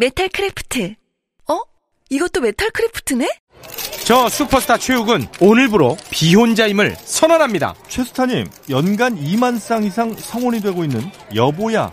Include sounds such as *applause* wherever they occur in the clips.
메탈 크래프트 어? 이것도 메탈 크래프트네? 저 슈퍼스타 최욱은 오늘부로 비혼자임을 선언합니다. 최스타님, 연간 2만 쌍 이상 성혼이 되고 있는 여보야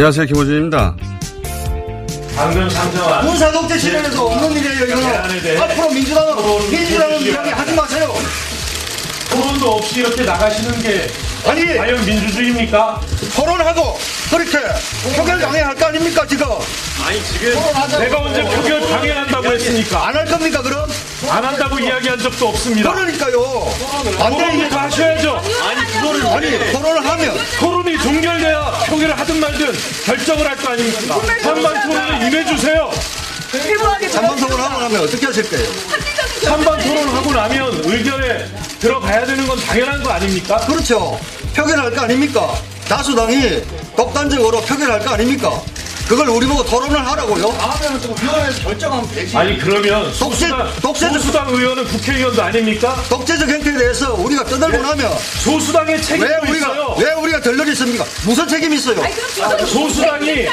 안녕하세요, 김호준입니다. 방금 상정한 군사 독재 시대에도 없는 일이에요, 이거. 앞으로 민주당은 민주당은 이야기 하지 마세요. 토론도 없이 이렇게 나가시는 게 아니, 과연 민주주의입니까? 토론하고 그렇게 표결 당해야 할거 아닙니까, 지금? 아니 지금 내가 언제 표결 당해한다고 했습니까? 안 할 겁니까, 그럼? 안 한다고 이야기한 적도 없습니다. 그러니까요. 안 되니까. 하셔야죠. 아니, 토론을 하면 토론이 종결돼야 표결을 하든 말든 결정을 할 거 아닙니까? 찬반 토론에 임해주세요. 한번 토론하고 나면 어떻게 하실 거예요? 찬반 토론하고 나면 의결에 들어가야 되는 건 당연한 거 아닙니까? 그렇죠. 표결할 거 아닙니까? 다수당이 독단적으로 표결할 거 아닙니까? 그걸 우리 보고 토론을 하라고요? 다음에는 또 위원회에서 결정하면 되지. 아니 그러면 독재- 소수당, 독재적- 소수당 의원은 국회의원도 아닙니까? 독재적 행태에 대해서 우리가 떠들고 나면 소수당의 책임도 왜 우리가 있어요. 왜 우리가 덜러리 있습니까? 무슨 책임이 있어요? 소수당이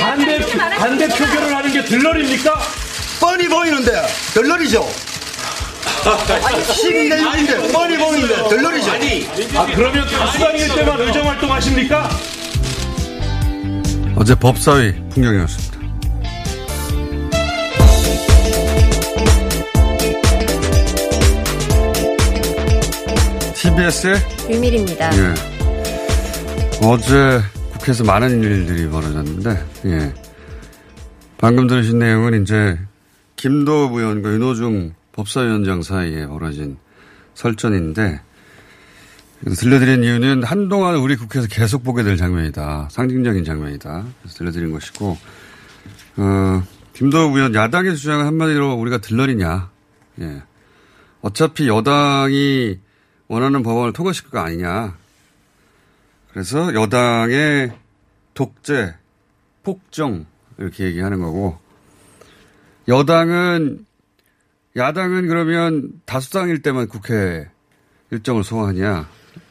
반대 반대 표결을 하는 게 들러리입니까? 뻔히 보이는데 덜러리죠. 12대 6인데 뻔히 보이는데 덜러리죠. 아 그러면 다수당일 때만 의정 활동하십니까? 어제 법사위 풍경이었습니다. TBS의 비밀입니다. 예. 어제 국회에서 많은 일들이 벌어졌는데, 예. 방금 들으신 내용은 이제 김도읍 의원과 윤호중 법사위원장 사이에 벌어진 설전인데, 들려드린 이유는 한동안 우리 국회에서 계속 보게 될 장면이다. 상징적인 장면이다. 그래서 들려드린 것이고, 어, 김도읍 의원 야당의 주장을 한마디로 우리가 들러리냐. 예. 어차피 여당이 원하는 법안을 통과시킬 거 아니냐. 그래서 여당의 독재, 폭정, 이렇게 얘기하는 거고, 여당은, 야당은 그러면 다수당일 때만 국회 일정을 소화하냐.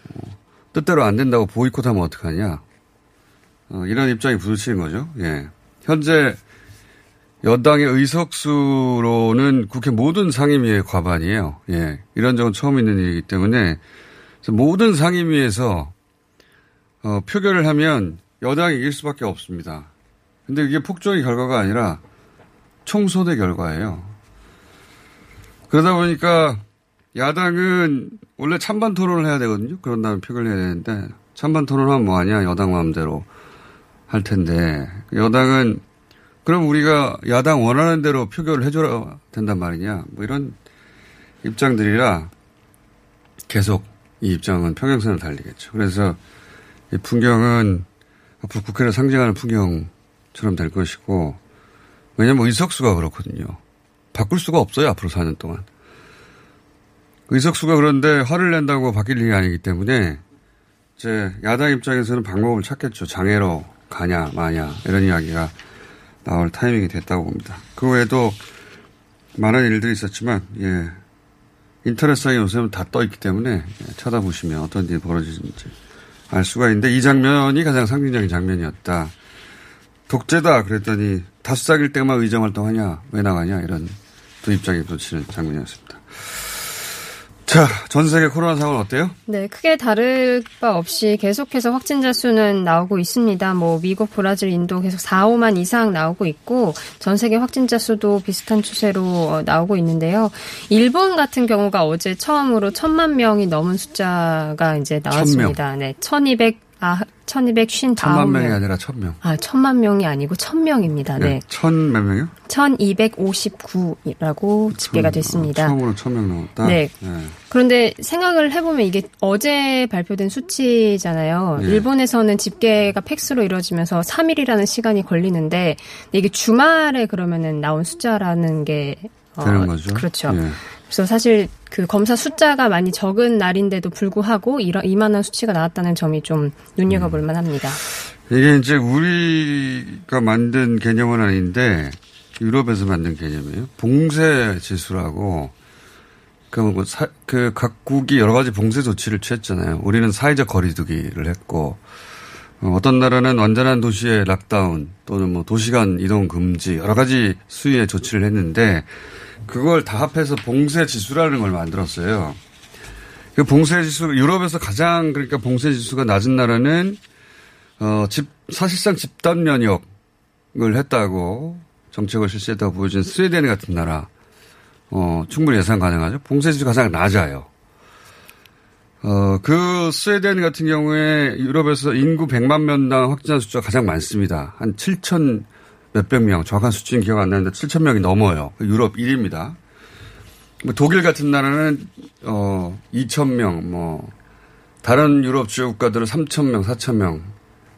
어, 뜻대로 안 된다고 보이콧하면 어떡하냐. 어, 이런 입장이 부딪히는 거죠. 예. 현재 여당의 의석수로는 국회 모든 상임위의 과반이에요. 예. 이런 적은 처음 있는 일이기 때문에 모든 상임위에서 어, 표결을 하면 여당이 이길 수밖에 없습니다. 근데 이게 폭정의 결과가 아니라 총선의 결과예요. 그러다 보니까 야당은 원래 찬반 토론을 해야 되거든요. 그런 다음에 표결을 해야 되는데 찬반 토론하면 뭐하냐 여당 마음대로 할 텐데 여당은 그럼 우리가 야당 원하는 대로 표결을 해줘야 된단 말이냐 뭐 이런 입장들이라 계속 이 입장은 평행선을 달리겠죠. 그래서 이 풍경은 앞으로 국회를 상징하는 풍경처럼 될 것이고 왜냐하면 의석수가 그렇거든요. 바꿀 수가 없어요. 앞으로 4년 동안. 의석수가 그런데 화를 낸다고 바뀔 일이 아니기 때문에 이제 야당 입장에서는 방법을 찾겠죠. 장애로 가냐 마냐 이런 이야기가 나올 타이밍이 됐다고 봅니다. 그 외에도 많은 일들이 있었지만 예 인터넷상에 요새는 다 떠 있기 때문에 예, 찾아보시면 어떤 일이 벌어지는지 알 수가 있는데 이 장면이 가장 상징적인 장면이었다. 독재다 그랬더니 다수작일 때만 의정 활동하냐 왜 나가냐 이런 두 입장이 부딪히는 장면이었습니다. 자, 전 세계 코로나 상황은 어때요? 네, 크게 다를 바 없이 계속해서 확진자 수는 나오고 있습니다. 뭐 미국, 브라질, 인도 계속 4, 5만 이상 나오고 있고 전 세계 확진자 수도 비슷한 추세로 어, 나오고 있는데요. 일본 같은 경우가 어제 처음으로 천만 명이 넘은 숫자가 이제 나왔습니다. 네, 1200 아, 1259명. 천만 명이 아니라 천명. 아, 천만 명이 아니고 천명입니다. 네. 네. 천 몇 명이요? 1259라고 집계가 됐습니다. 처음으로 천명 넘었다? 네. 네. 그런데 생각을 해보면 이게 어제 발표된 수치잖아요. 네. 일본에서는 집계가 팩스로 이루어지면서 3일이라는 시간이 걸리는데 이게 주말에 그러면은 나온 숫자라는 게 되는 어, 거죠. 그렇죠. 네. 그래서 사실 그 검사 숫자가 많이 적은 날인데도 불구하고 이런 이만한 수치가 나왔다는 점이 좀 눈여겨볼 만합니다. 이게 이제 우리가 만든 개념은 아닌데 유럽에서 만든 개념이에요. 봉쇄 지수라고 그뭐 그 각국이 여러 가지 봉쇄 조치를 취했잖아요. 우리는 사회적 거리두기를 했고 어, 어떤 나라는 완전한 도시의 락다운 또는 뭐 도시간 이동 금지 여러 가지 수위의 조치를 했는데 그걸 다 합해서 봉쇄 지수라는 걸 만들었어요. 그 봉쇄 지수, 유럽에서 가장 그러니까 봉쇄 지수가 낮은 나라는 어, 집, 사실상 집단 면역을 했다고 정책을 실시했다고 보여준 스웨덴 같은 나라, 어, 충분히 예상 가능하죠. 봉쇄 지수 가장 낮아요. 어, 그 스웨덴 같은 경우에 유럽에서 인구 100만 명당 확진자 숫자가 가장 많습니다. 한 7천 몇백 명, 정확한 수치는 기억 안 나는데 7천 명이 넘어요. 그 유럽 1위입니다. 뭐 독일 같은 나라는 어 2천 명, 뭐 다른 유럽 주요 국가들은 3천 명, 4천 명.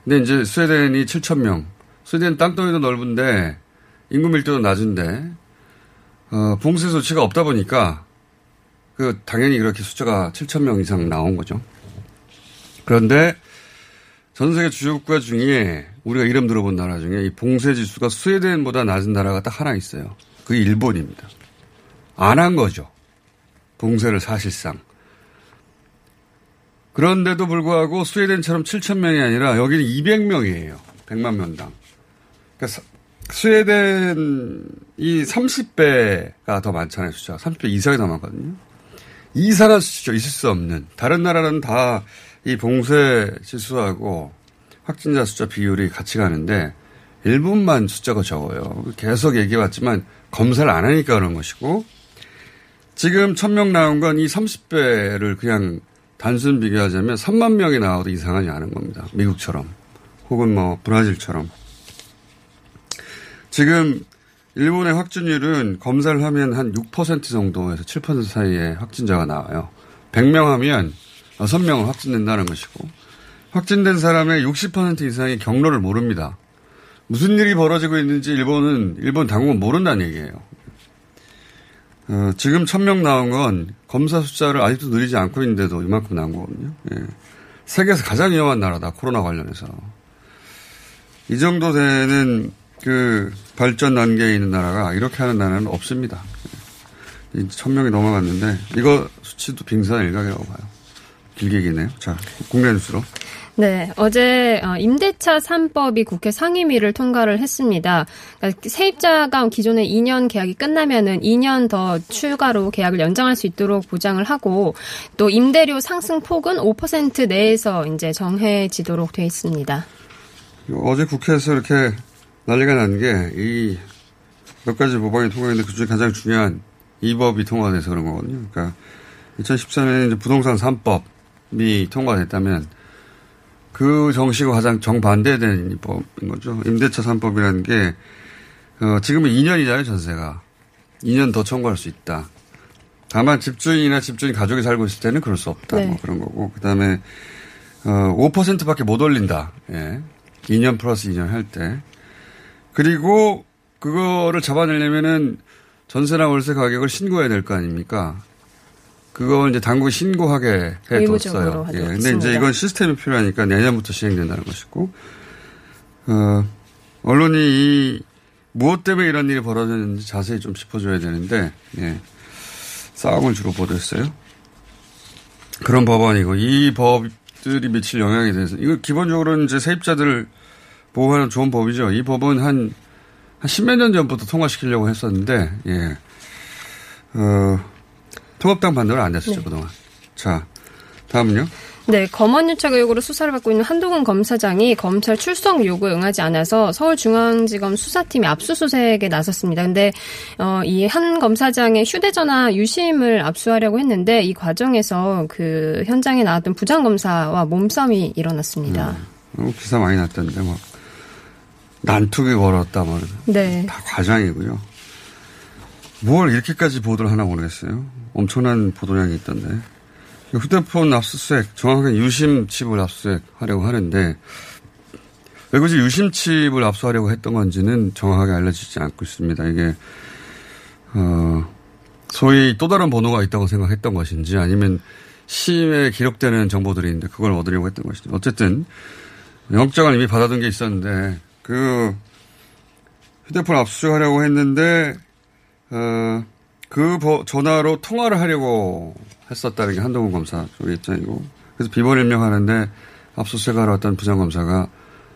근데 이제 스웨덴이 7천 명. 스웨덴 땅덩이도 넓은데 인구 밀도도 낮은데 어 봉쇄 조치가 없다 보니까 그 당연히 그렇게 숫자가 7천 명 이상 나온 거죠. 그런데 전 세계 주요 국가 중에 우리가 이름 들어본 나라 중에 이 봉쇄 지수가 스웨덴보다 낮은 나라가 딱 하나 있어요. 그게 일본입니다. 안 한 거죠. 봉쇄를 사실상. 그런데도 불구하고 스웨덴처럼 7천 명이 아니라 여기는 200명이에요. 100만 명당. 그러니까 스웨덴이 30배가 더 많잖아요, 숫자. 30배 이상이 더 많거든요. 이상한 수치죠. 있을 수 없는. 다른 나라는 다 이 봉쇄 지수하고 확진자 숫자 비율이 같이 가는데 일본만 숫자가 적어요. 계속 얘기해왔지만 검사를 안 하니까 그런 것이고 지금 1000명 나온 건 이 30배를 그냥 단순 비교하자면 3만 명이 나와도 이상하지 않은 겁니다. 미국처럼 혹은 뭐 브라질처럼. 지금 일본의 확진율은 검사를 하면 한 6% 정도에서 7% 사이에 확진자가 나와요. 100명 하면 6명은 확진된다는 것이고 확진된 사람의 60% 이상이 경로를 모릅니다. 무슨 일이 벌어지고 있는지 일본은, 일본 당국은 모른다는 얘기예요. 어, 지금 1000명 나온 건 검사 숫자를 아직도 늘리지 않고 있는데도 이만큼 나온 거거든요. 예. 세계에서 가장 위험한 나라다, 코로나 관련해서. 이 정도 되는 그 발전 단계에 있는 나라가 이렇게 하는 나라는 없습니다. 예. 1000명이 넘어갔는데 이거 수치도 빙산 일각이라고 봐요. 길게 기네요. 자, 국내 뉴스로. 네, 어제 어, 임대차 3법이 국회 상임위를 통과를 했습니다. 그러니까 세입자가 기존에 2년 계약이 끝나면은 2년 더 추가로 계약을 연장할 수 있도록 보장을 하고 또 임대료 상승 폭은 5% 내에서 이제 정해지도록 돼 있습니다. 어제 국회에서 이렇게 난리가 난 게 이 몇 가지 법안이 통과했는데 그중에 가장 중요한 이 법이 통과돼서 그런 거거든요. 그러니까 2014년에 부동산 3법 이 통과됐다면 그 정시가 가장 정반대되는 입법인 거죠. 임대차 3법이라는 게, 어, 지금은 2년이잖아요, 전세가. 2년 더 청구할 수 있다. 다만 집주인이나 집주인 가족이 살고 있을 때는 그럴 수 없다. 네. 뭐 그런 거고. 그 다음에, 어, 5%밖에 못 올린다. 예. 2년 플러스 2년 할 때. 그리고 그거를 잡아내려면은 전세나 월세 가격을 신고해야 될 거 아닙니까? 그걸 이제 당국이 신고하게 해뒀어요. 예. 근데 했습니다. 이제 이건 시스템이 필요하니까 내년부터 시행된다는 것이고, 어, 언론이 이 무엇 때문에 이런 일이 벌어졌는지 자세히 좀 짚어줘야 되는데, 예. 싸움을 주로 보도했어요. 그런 법안이고, 이 법들이 미칠 영향에 대해서, 이거 기본적으로는 이제 세입자들을 보호하는 좋은 법이죠. 이 법은 한, 한 십몇 년 전부터 통과시키려고 했었는데, 예. 어, 통합당 반대는 안 됐었죠, 네. 그동안. 자, 다음은요? 네, 검언유착 의혹으로 수사를 받고 있는 한동훈 검사장이 검찰 출석 요구에 응하지 않아서 서울중앙지검 수사팀이 압수수색에 나섰습니다. 근데 어, 이 한 검사장의 휴대전화 유심을 압수하려고 했는데 이 과정에서 그 현장에 나왔던 부장검사와 몸싸움이 일어났습니다. 어, 기사 많이 났던데, 막. 난투기 걸었다, 뭐. 네. 다 과장이고요. 뭘 이렇게까지 보도를 하나 모르겠어요. 엄청난 보도량이 있던데. 휴대폰 압수수색, 정확하게 유심칩을 압수수색하려고 하는데, 왜 굳이 유심칩을 압수하려고 했던 건지는 정확하게 알려지지 않고 있습니다. 이게, 어, 소위 또 다른 번호가 있다고 생각했던 것인지, 아니면 시임에 기록되는 정보들이 있는데, 그걸 얻으려고 했던 것인지. 어쨌든, 영장을 이미 받아둔 게 있었는데, 그, 휴대폰 압수수색하려고 했는데, 어, 그 버- 전화로 통화를 하려고 했었다는 게 한동훈 검사 쪽의 입장이고. 그래서 비번 입력하는데 압수수색하러 왔던 부장검사가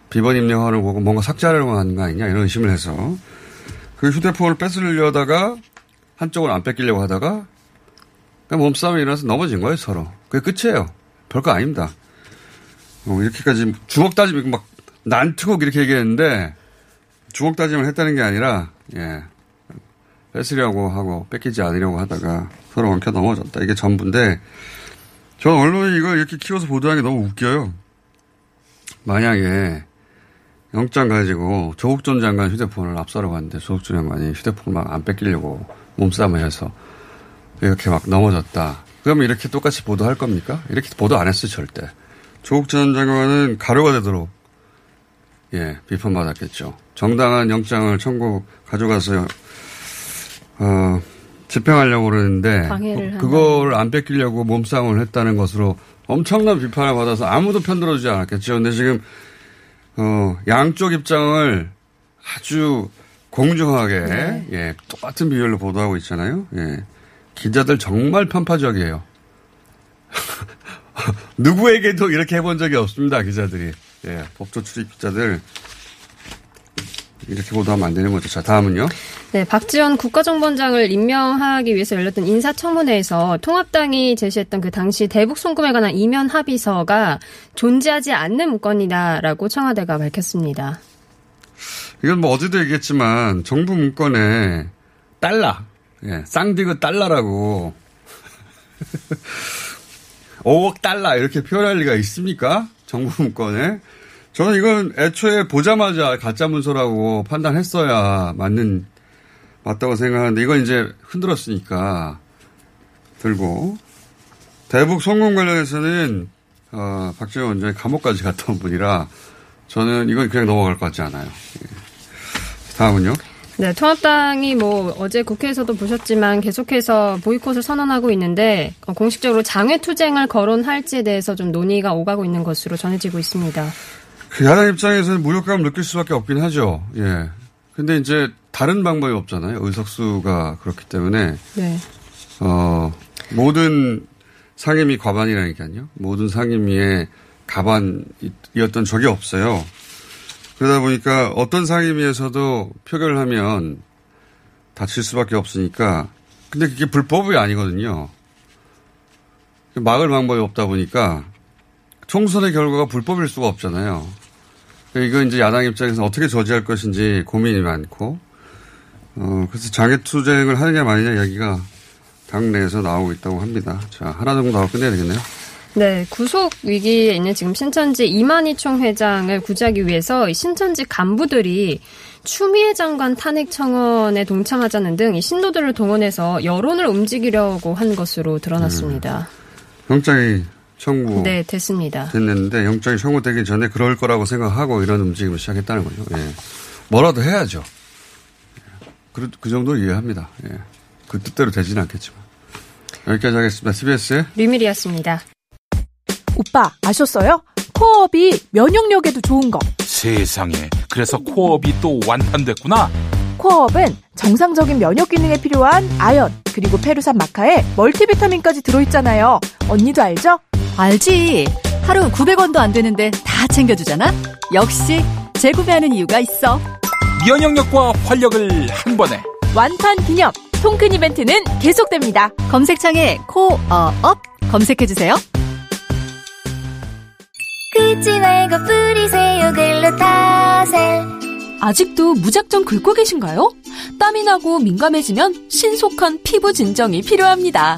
비번 입력하는 거 보고 뭔가 삭제하려고 하는 거 아니냐 이런 의심을 해서 그 휴대폰을 뺏으려다가 한쪽을 안 뺏기려고 하다가 그냥 몸싸움이 일어나서 넘어진 거예요 서로. 그게 끝이에요. 별거 아닙니다. 어, 이렇게까지 주먹 다짐 막 난투곡 이렇게 얘기했는데 주먹 다짐을 했다는 게 아니라 예 뺏으려고 하고 뺏기지 않으려고 하다가 서로 엉켜 넘어졌다. 이게 전부인데 저는 언론이 이걸 이렇게 키워서 보도하는 게 너무 웃겨요. 만약에 영장 가지고 조국 전 장관 휴대폰을 압수하러 갔는데 조국 전 장관이 휴대폰을 막 안 뺏기려고 몸싸움을 해서 이렇게 막 넘어졌다. 그러면 이렇게 똑같이 보도할 겁니까? 이렇게 보도 안 했어요, 절대. 조국 전 장관은 가료가 되도록 예, 비판받았겠죠. 정당한 영장을 청구 가져가서 어, 집행하려고 그러는데 그- 그걸 안 뺏기려고 몸싸움을 했다는 것으로 엄청난 비판을 받아서 아무도 편들어주지 않았겠죠. 근데 지금 어, 양쪽 입장을 아주 공정하게 네. 예, 똑같은 비율로 보도하고 있잖아요. 예. 기자들 정말 편파적이에요. *laughs* 누구에게도 이렇게 해본 적이 없습니다, 기자들이. 예, 법조 출입 기자들. 이렇게 보도하면 안 되는 거죠. 자, 다음은요. 네, 박지원 국가정보원장을 임명하기 위해서 열렸던 인사청문회에서 통합당이 제시했던 그 당시 대북 송금에 관한 이면 합의서가 존재하지 않는 문건이다라고 청와대가 밝혔습니다. 이건 뭐 어제도 얘기했지만 정부 문건에 달러, 예, 쌍디그 달러라고 *laughs* 5억 달러 이렇게 표현할 리가 있습니까? 정부 문건에. 저는 이건 애초에 보자마자 가짜 문서라고 판단했어야 맞는, 맞다고 생각하는데 이건 이제 흔들었으니까 들고. 대북 성공 관련해서는, 어, 박지원 원장이 감옥까지 온 분이라 저는 이건 그냥 넘어갈 것 같지 않아요. 예. 다음은요? 네, 통합당이 뭐 어제 국회에서도 보셨지만 계속해서 보이콧을 선언하고 있는데 어, 공식적으로 장외 투쟁을 거론할지에 대해서 좀 논의가 오가고 있는 것으로 전해지고 있습니다. 그 야당 입장에서는 무력감을 느낄 수밖에 없긴 하죠. 예. 근데 이제 다른 방법이 없잖아요. 의석수가 그렇기 때문에, 네. 어, 모든 상임위 과반이라니까요. 모든 상임위의 가반이었던 적이 없어요. 그러다 보니까 어떤 상임위에서도 표결을 하면 다칠 수밖에 없으니까, 근데 그게 불법이 아니거든요. 막을 방법이 없다 보니까 총선의 결과가 불법일 수가 없잖아요. 이거 이제 야당 입장에서 어떻게 저지할 것인지 고민이 많고, 어, 그래서 장애투쟁을 하느냐 마느냐 이야기가 당내에서 나오고 있다고 합니다. 자, 하나 정도 더 끝내야 되겠네요. 네, 구속 위기에 있는 지금 신천지 이만희총 회장을 구제하기 위해서 신천지 간부들이 추미애 장관 탄핵 청원에 동참하자는 등 신도들을 동원해서 여론을 움직이려고 한 것으로 드러났습니다. 음. 영장이 청구 네, 됐습니다. 됐는데 영장이 청구되기 전에 그럴 거라고 생각하고 이런 움직임을 시작했다는 거죠. 예. 뭐라도 해야죠. 그, 그 정도 이해합니다. 예. 그 뜻대로 되지는 않겠지만. 여기까지 하겠습니다. CBS의 류밀이었습니다. 오빠 아셨어요? 코어업이 면역력에도 좋은 거. 세상에. 그래서 코어업이 또 완판됐구나. 코어업은 정상적인 면역 기능에 필요한 아연 그리고 페루산 마카에 멀티비타민까지 들어있잖아요. 언니도 알죠? 알지. 하루 900원도 안 되는데 다 챙겨주잖아. 역시 재구매하는 이유가 있어. 면역력과 활력을 한 번에. 완판 기념 통큰 이벤트는 계속됩니다. 검색창에 코어업 검색해주세요. 긁지 말고 뿌리세요 글루타셀 아직도 무작정 긁고 계신가요? 땀이 나고 민감해지면 신속한 피부 진정이 필요합니다.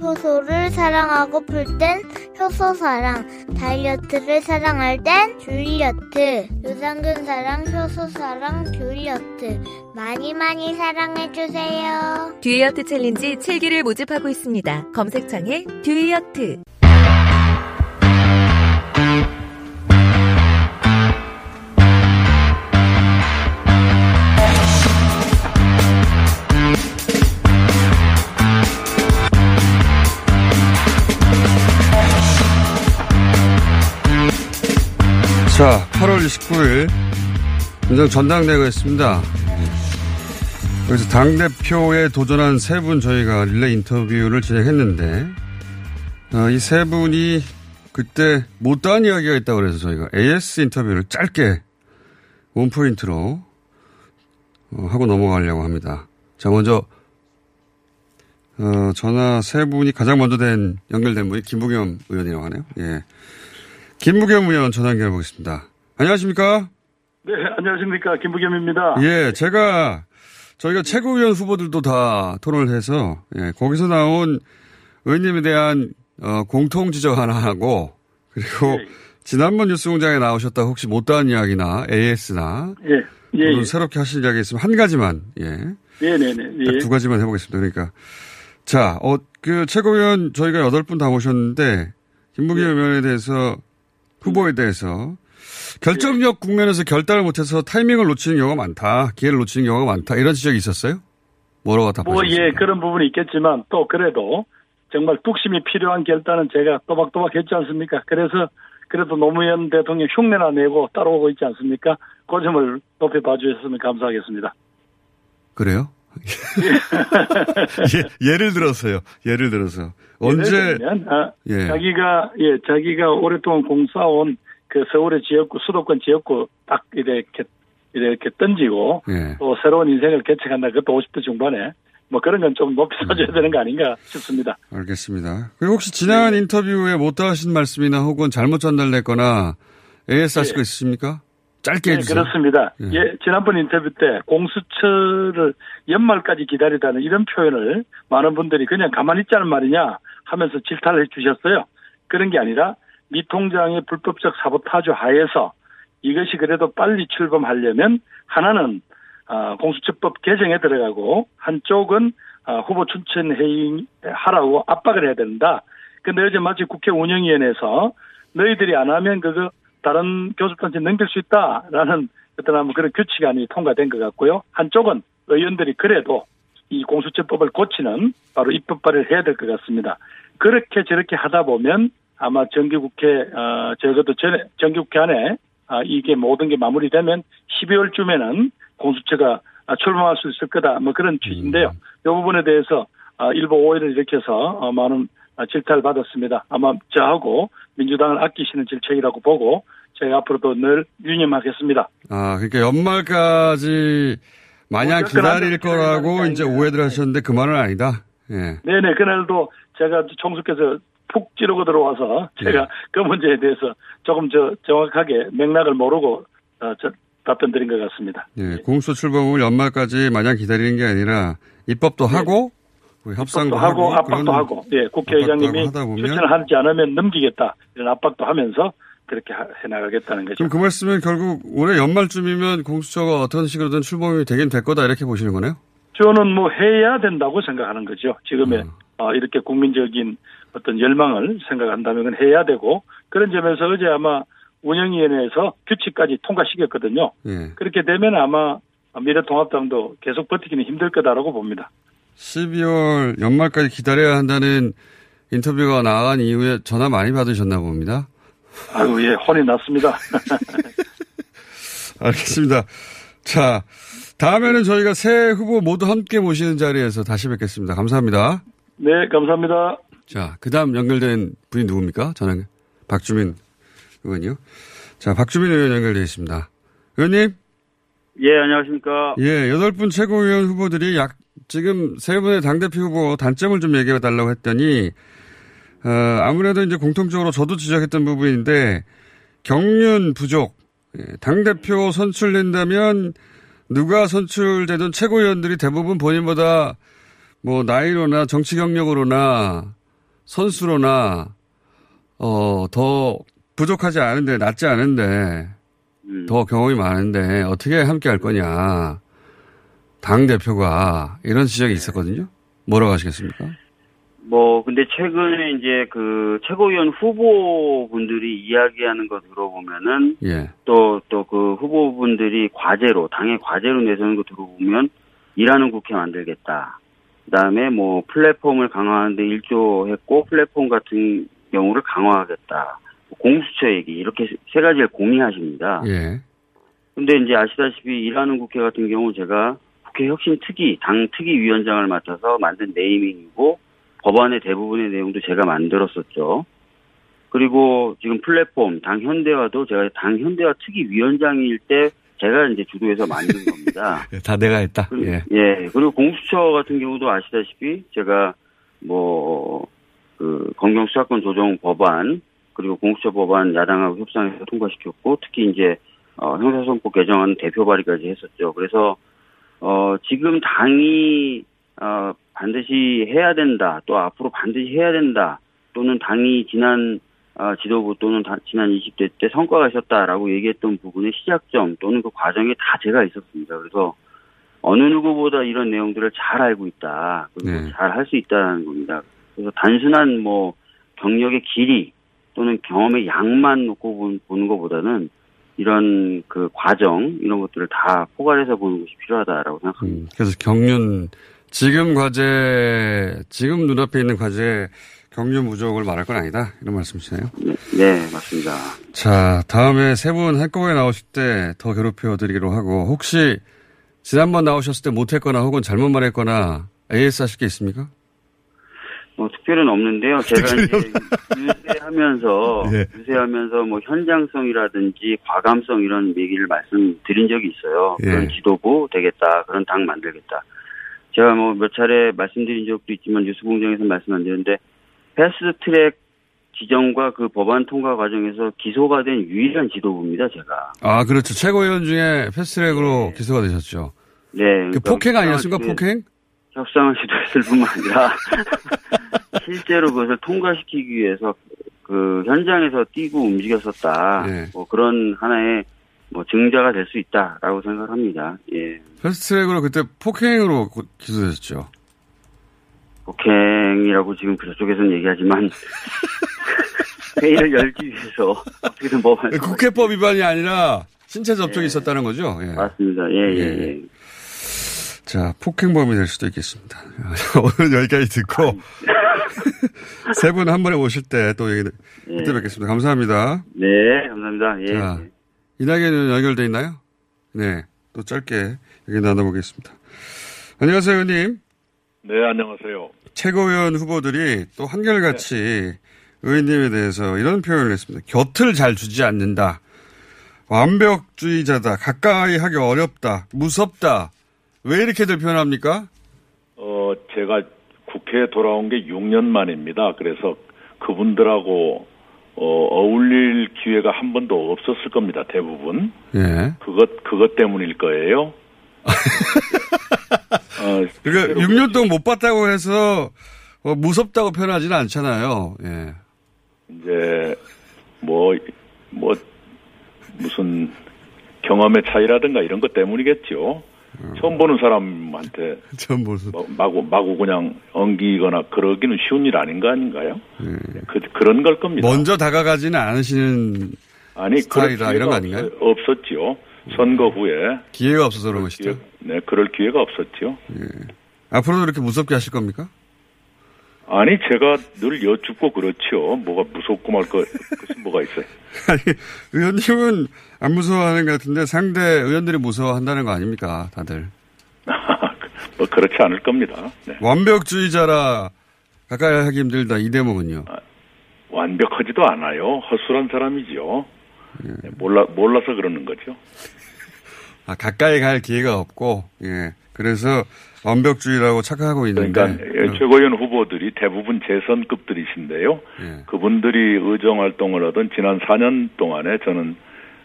효소를 사랑하고플 땐 효소 사랑. 다이어트를 사랑할 땐 줄리어트. 유산균 사랑, 효소 사랑, 줄리어트. 많이 많이 사랑해주세요. 듀이어트 챌린지 7기를 모집하고 있습니다. 검색창에 듀이어트. 자, 8월 29일 민정 전당대회가 있습니다. 여기서 당대표에 도전한 세 분 저희가 릴레이 인터뷰를 진행했는데 어, 이세 분이 그때 못다한 이야기가 있다고 그래서 저희가 AS 인터뷰를 짧게 원포인트로 어, 하고 넘어가려고 합니다. 자, 먼저 어, 전화 세 분이 가장 먼저 된 연결된 분이 김부겸 의원이라고 하네요. 예. 김부겸 의원 전화 연결해 보겠습니다. 안녕하십니까? 네, 안녕하십니까. 김부겸입니다. 예, 제가 저희가 최고위원 후보들도 다 토론을 해서 예, 거기서 나온 의원님에 대한 어, 공통 지적 하나 하고 그리고 예. 지난번 뉴스공장에 나오셨다 혹시 못다한 이야기나 AS나 예, 예, 예. 새롭게 하실 이야기 있으면 한 가지만 예, 네, 네, 네. 예. 두 가지만 해보겠습니다. 그러니까 자, 어, 그 최고위원 저희가 여덟 분 다 모셨는데 김부겸 예. 의원에 대해서 후보에 대해서 결정력 국면에서 결단을 못해서 타이밍을 놓치는 경우가 많다. 기회를 놓치는 경우가 많다. 이런 지적이 있었어요? 뭐라고 답하셨습니까? 뭐, 예, 그런 부분이 있겠지만 또 그래도 정말 뚝심이 필요한 결단은 제가 또박또박 했지 않습니까? 그래서 그래도 노무현 대통령 흉내나 내고 따라오고 있지 않습니까? 그 점을 높이 봐주셨으면 감사하겠습니다. 그래요? *laughs* *laughs* 예, 예를 들어서요. 예를 들어서 언제 들면, 아, 예. 자기가 예 자기가 오랫동안 공사온 그 서울의 지역구 수도권 지역구 딱 이렇게 이렇게 던지고 예. 또 새로운 인생을 개척한다. 그것도 50대 중반에 뭐 그런 건 좀 높이 사줘야 되는 거 아닌가 싶습니다. 알겠습니다. 그리고 혹시 지난 네. 인터뷰에 못하신 말씀이나 혹은 잘못 전달됐거나 AS 하실 네. 거 있으십니까? 짧게 네, 해주세요. 그렇습니다. 예. 예. 지난번 인터뷰 때 공수처를 연말까지 기다리다는 이런 표현을 많은 분들이 그냥 가만히 있자는 말이냐 하면서 질타를 해 주셨어요. 그런 게 아니라 미 통장의 불법적 사보타주 하에서 이것이 그래도 빨리 출범하려면 하나는 어, 공수처법 개정에 들어가고 한쪽은 어, 후보 추천 회의 하라고 압박을 해야 된다. 근데 어제 마치 국회 운영위원회에서 너희들이 안 하면 그거 다른 교섭단체 넘길 수 있다라는 어떤 그런 규칙안이 통과된 것 같고요. 한쪽은 의원들이 그래도 이 공수처법을 고치는 바로 입법 발의를 해야 될 것 같습니다. 그렇게 저렇게 하다 보면 아마 정기국회 어 적어도 전에 정기국회 안에 아, 이게 모든 게 마무리되면 12월쯤에는 공수처가 아, 출범할 수 있을 거다. 뭐 그런 취지인데요. 이 부분에 대해서 아, 일부 오해를 일으켜서 어, 많은 아, 질타를 받았습니다. 아마 저하고 민주당을 아끼시는 질책이라고 보고 제가 앞으로도 늘 유념하겠습니다. 아, 그러니까 연말까지 마냥 뭐 기다릴 거라고 이제 오해들 하셨는데 그 말은 아니다. 예. 네네, 그날도 제가 총수께서 푹 찌르고 들어와서 제가 그 문제에 대해서 조금 저 정확하게 맥락을 모르고 어, 저 답변 드린 것 같습니다. 예. 공수처 출범을 연말까지 마냥 기다리는 게 아니라 입법도 하고 그 협상도 네. 하고, 그런 압박도 하고, 예, 국회의장님이 추천을 하지 않으면 넘기겠다 이런 압박도 하면서 그렇게 하- 해나가겠다는 거죠. 그럼 그 말씀은 결국 올해 연말쯤이면 공수처가 어떤 식으로든 출범이 되긴 될 거다 이렇게 보시는 거네요? 저는 뭐 해야 된다고 생각하는 거죠. 지금의 음. 어, 이렇게 국민적인 어떤 열망을 생각한다면 해야 되고 그런 점에서 어제 아마 운영위원회에서 규칙까지 통과시켰거든요. 예. 그렇게 되면 아마 미래통합당도 계속 버티기는 힘들 거다라고 봅니다. 12월 연말까지 기다려야 한다는 인터뷰가 나간 이후에 전화 많이 받으셨나 봅니다. 아유, 예, 혼이 났습니다. *laughs* 알겠습니다. 자, 다음에는 저희가 새 후보 모두 함께 모시는 자리에서 다시 뵙겠습니다. 감사합니다. 네, 감사합니다. 자, 그 다음 연결된 분이 누굽니까? 전화, 박주민 의원이요. 자, 박주민 의원 연결되어 있습니다. 의원님? 예, 안녕하십니까. 예, 여덟 분 최고위원 후보들이 약, 지금 세 분의 당대표 후보 단점을 좀 얘기해 달라고 했더니, 어, 아무래도 이제 공통적으로 저도 지적했던 부분인데, 경륜 부족, 예, 당대표 선출된다면 누가 선출되든 최고위원들이 대부분 본인보다 뭐 나이로나 정치 경력으로나 선수로나 어, 더 부족하지 않은데, 낫지 않은데, 더 경험이 많은데, 어떻게 함께 할 거냐. 당 대표가 이런 지적이 있었거든요. 뭐라고 하시겠습니까? 뭐, 근데 최근에 이제 그 최고위원 후보분들이 이야기하는 거 들어보면은 예. 또, 또 그 후보분들이 과제로, 당의 과제로 내세우는 거 들어보면 일하는 국회 만들겠다. 그 다음에 뭐 플랫폼을 강화하는데 일조했고 플랫폼 같은 경우를 강화하겠다. 공수처 얘기 이렇게 세 가지를 공유하십니다. 예. 근데 이제 아시다시피 일하는 국회 같은 경우 제가 국회 혁신 특위, 당 특위 위원장을 맡아서 만든 네이밍이고 법안의 대부분의 내용도 제가 만들었었죠. 그리고 지금 플랫폼 당 현대화도 제가 당 현대화 특위 위원장일 때 제가 이제 주도해서 만든 *laughs* 겁니다. 다 내가 했다. 예. 예. 그리고 공수처 같은 경우도 아시다시피 제가 뭐, 그, 검경 수사권 조정 법안, 그리고 공수처 법안 야당하고 협상해서 통과시켰고, 특히 이제, 어, 형사소송법 개정안 대표 발의까지 했었죠. 그래서, 어, 지금 당이, 어, 반드시 해야 된다, 또 앞으로 반드시 해야 된다, 또는 당이 지난, 어, 지도부 또는 다- 지난 20대 때 성과가 있었다라고 얘기했던 부분의 시작점 또는 그 과정에 다 제가 있었습니다. 그래서 어느 누구보다 이런 내용들을 잘 알고 있다. 그리고 네. 잘할 수 있다는 겁니다. 그래서 단순한 뭐 경력의 길이 또는 경험의 양만 놓고 본- 보는 것보다는 이런 그 과정 이런 것들을 다 포괄해서 보는 것이 필요하다라고 생각합니다. 그래서 경륜, 지금 과제, 지금 눈앞에 있는 과제, 경륜 부족을 말할 건 아니다. 이런 말씀이시네요. 네, 맞습니다. 자, 다음에 세 분 한꺼번에 나오실 때 더 괴롭혀 드리기로 하고, 혹시 지난번 나오셨을 때 못했거나 혹은 잘못 말했거나 AS 하실 게 있습니까? 뭐 특별은 없는데요. 제가 이제 유세하면서 *laughs* 예. 유세하면서 뭐 현장성이라든지 과감성 이런 얘기를 말씀드린 적이 있어요. 예. 그런 지도부 되겠다, 그런 당 만들겠다. 제가 뭐 몇 차례 말씀드린 적도 있지만 뉴스공장에서 말씀 안 드렸는데 패스트트랙 지정과 그 법안 통과 과정에서 기소가 된 유일한 지도부입니다, 제가. 아, 그렇죠. 최고위원 중에 패스트트랙으로 기소가 되셨죠. 네. 그 그러니까 폭행 아니었습니까? 폭행? 협상을 *laughs* 시도했을 뿐만 아니라 *laughs* 실제로 그것을 통과시키기 위해서 그 현장에서 뛰고 움직였었다. 네. 뭐 그런 하나의 뭐 증자가 될 수 있다라고 생각합니다. 예. 패스트트랙으로 그때 폭행으로 고- 기소됐죠. 폭행이라고 지금 그쪽에서는 얘기하지만 *laughs* 회의를 열기 위해서 어떻게든 뭐 국회법 위반이 아니라 신체 접촉이 있었다는 거죠. 예. 맞습니다. 예, 예, 예. 자, 폭행범이 될 수도 있겠습니다. *laughs* 오늘 여기까지 듣고 *laughs* 세 분 한 번에 오실 때 또 얘기 그때 뵙겠습니다. 감사합니다. 네, 감사합니다. 예. 자, 이낙연은 연결돼 있나요? 네, 또 짧게 얘기 나눠보겠습니다. 안녕하세요, 의원님. 네, 안녕하세요. 최고위원 후보들이 또 한결같이 의원님에 대해서 이런 표현을 했습니다. 곁을 잘 주지 않는다. 완벽주의자다. 가까이 하기 어렵다. 무섭다. 왜 이렇게들 표현합니까? 어, 제가 국회에 돌아온 게 6년 만입니다. 그래서 그분들하고 어, 어울릴 기회가 한 번도 없었을 겁니다. 대부분. 예. 그것 그것 때문일 거예요. *laughs* 어, 그러니까 6년 동안 못 봤다고 해서 어, 무섭다고 표현하지는 않잖아요. 예. 이제 뭐뭐 무슨 경험의 차이라든가 이런 것 때문이겠죠. 처음 보는 사람한테 *laughs* 처음 보는 뭐, 마구 마구 그냥 엉기거나 그러기는 쉬운 일 아닌 거 아닌가요? 그 그런 걸 겁니다. 먼저 다가가지는 않으시는 아니 스타일이다 그럴 이런 거 아닌가요? 없- 없었죠. 선거 후에 기회가 없어서 그런 것이죠. 네 그럴 기회가 없었죠. 앞으로도 이렇게 무섭게 하실 겁니까? 아니 제가 늘 여쭙고 그렇죠. 뭐가 무섭고 말 것, 것이 뭐가 있어요. *laughs* 아니, 의원님은 안 무서워하는 것 같은데 상대 의원들이 무서워한다는 거 아닙니까? 다들. *laughs* 뭐 그렇지 않을 겁니다. 네. 완벽주의자라 가까이 하기 힘들다. 이 대목은요. 완벽하지도 않아요. 허술한 사람이죠. 네, 몰라 몰라서 그러는 거죠. 아, 가까이 갈 기회가 없고, 예. 그래서 완벽주의라고 착각하고 있는데. 그러니까 예, 최고위원 후보들이 대부분 재선급들이신데요. 예. 그분들이 의정 활동을 하던 지난 4년 동안에 저는